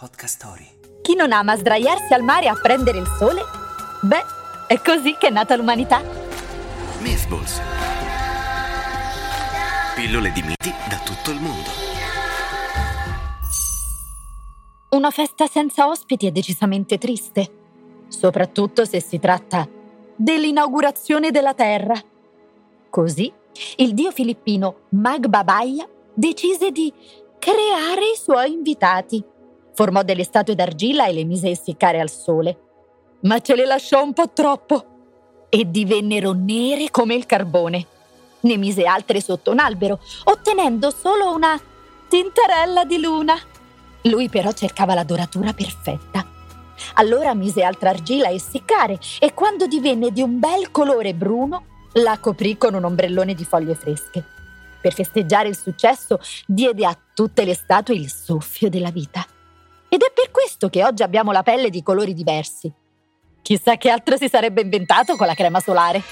Podcast Story. Chi non ama sdraiarsi al mare a prendere il sole? Beh, è così che è nata l'umanità. Mythballs. Pillole di miti da tutto il mondo. Una festa senza ospiti è decisamente triste, soprattutto se si tratta dell'inaugurazione della Terra. Così, il dio filippino Magbabaya decise di creare i suoi invitati. Formò delle statue d'argilla e le mise a essiccare al sole. Ma ce le lasciò un po' troppo e divennero nere come il carbone. Ne mise altre sotto un albero, ottenendo solo una tintarella di luna. Lui però cercava la doratura perfetta. Allora mise altra argilla a essiccare e quando divenne di un bel colore bruno, la coprì con un ombrellone di foglie fresche. Per festeggiare il successo, diede a tutte le statue il soffio della vita. Questo che oggi abbiamo la pelle di colori diversi. Chissà che altro si sarebbe inventato con la crema solare.